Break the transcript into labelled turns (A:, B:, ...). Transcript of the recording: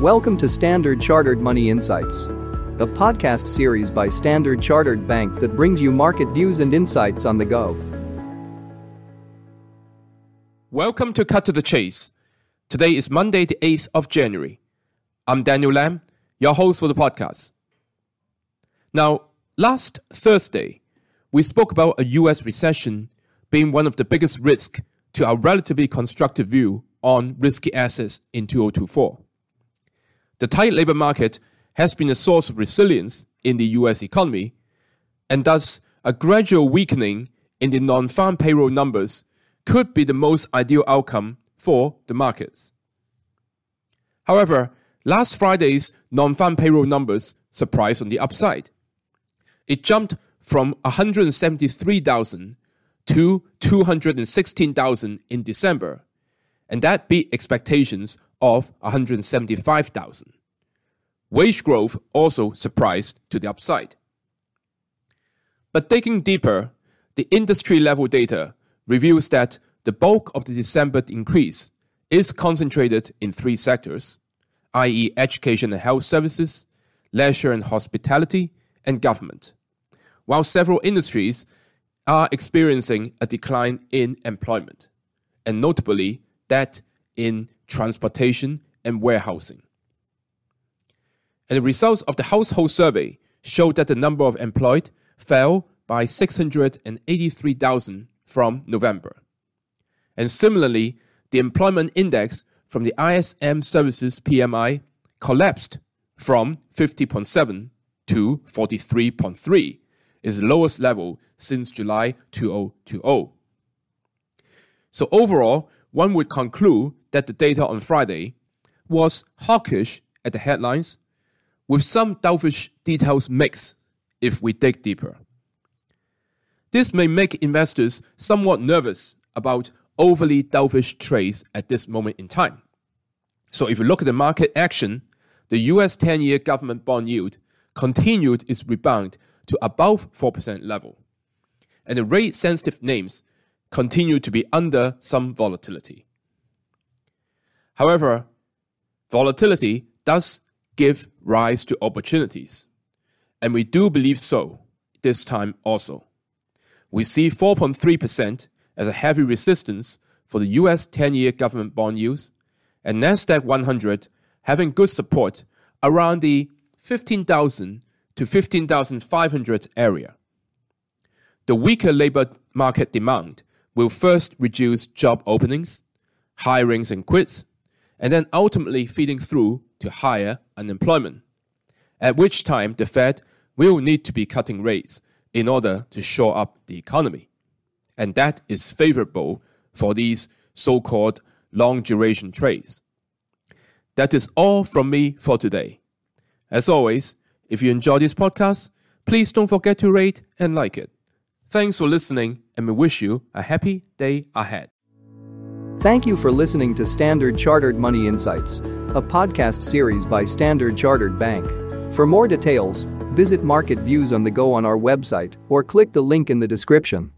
A: Welcome to Standard Chartered Money Insights, a podcast series by Standard Chartered Bank that brings you market views and insights on the go.
B: Welcome to Cut to the Chase. Today is Monday, the 8th of January. I'm Daniel Lam, your host for the podcast. Now, last Thursday, we spoke about a US recession being one of the biggest risks to our relatively constructive view on risky assets in 2024. The tight labor market has been a source of resilience in the US economy, and thus a gradual weakening in the non farm payroll numbers could be the most ideal outcome for the markets. However, last Friday's non farm payroll numbers surprised on the upside. It jumped from 173,000 to 216,000 in December, and that beat expectations of 175,000. Wage growth also surprised to the upside. But digging deeper, the industry level data reveals that the bulk of the December increase is concentrated in three sectors, i.e., education and health services, leisure and hospitality, and government, while several industries are experiencing a decline in employment, and notably that in transportation and warehousing. And the results of the household survey showed that the number of employed fell by 683,000 from November. And similarly, the employment index from the ISM Services PMI collapsed from 50.7 to 43.3, its lowest level since July 2020. So overall, one would conclude that the data on Friday was hawkish at the headlines, with some dovish details mixed if we dig deeper. This may make investors somewhat nervous about overly dovish trades at this moment in time. So if you look at the market action, the US 10 year government bond yield continued its rebound to above 4% level. And the rate sensitive names continue to be under some volatility. However, volatility does give rise to opportunities, and we do believe so this time also. We see 4.3% as a heavy resistance for the US 10 year government bond yields, and NASDAQ 100 having good support around the 15,000 to 15,500 area. The weaker labor market demand will first reduce job openings, hirings and quits, and then ultimately feeding through to higher unemployment, at which time the Fed will need to be cutting rates in order to shore up the economy. And that is favorable for these so called long duration trades. That is all from me for today. As always, if you enjoy this podcast, please don't forget to rate and like it. Thanks for listening, and we wish you a happy day ahead.
A: Thank you for listening to Standard Chartered Money Insights, a podcast series by Standard Chartered Bank. For more details, visit Market Views on the Go on our website or click the link in the description.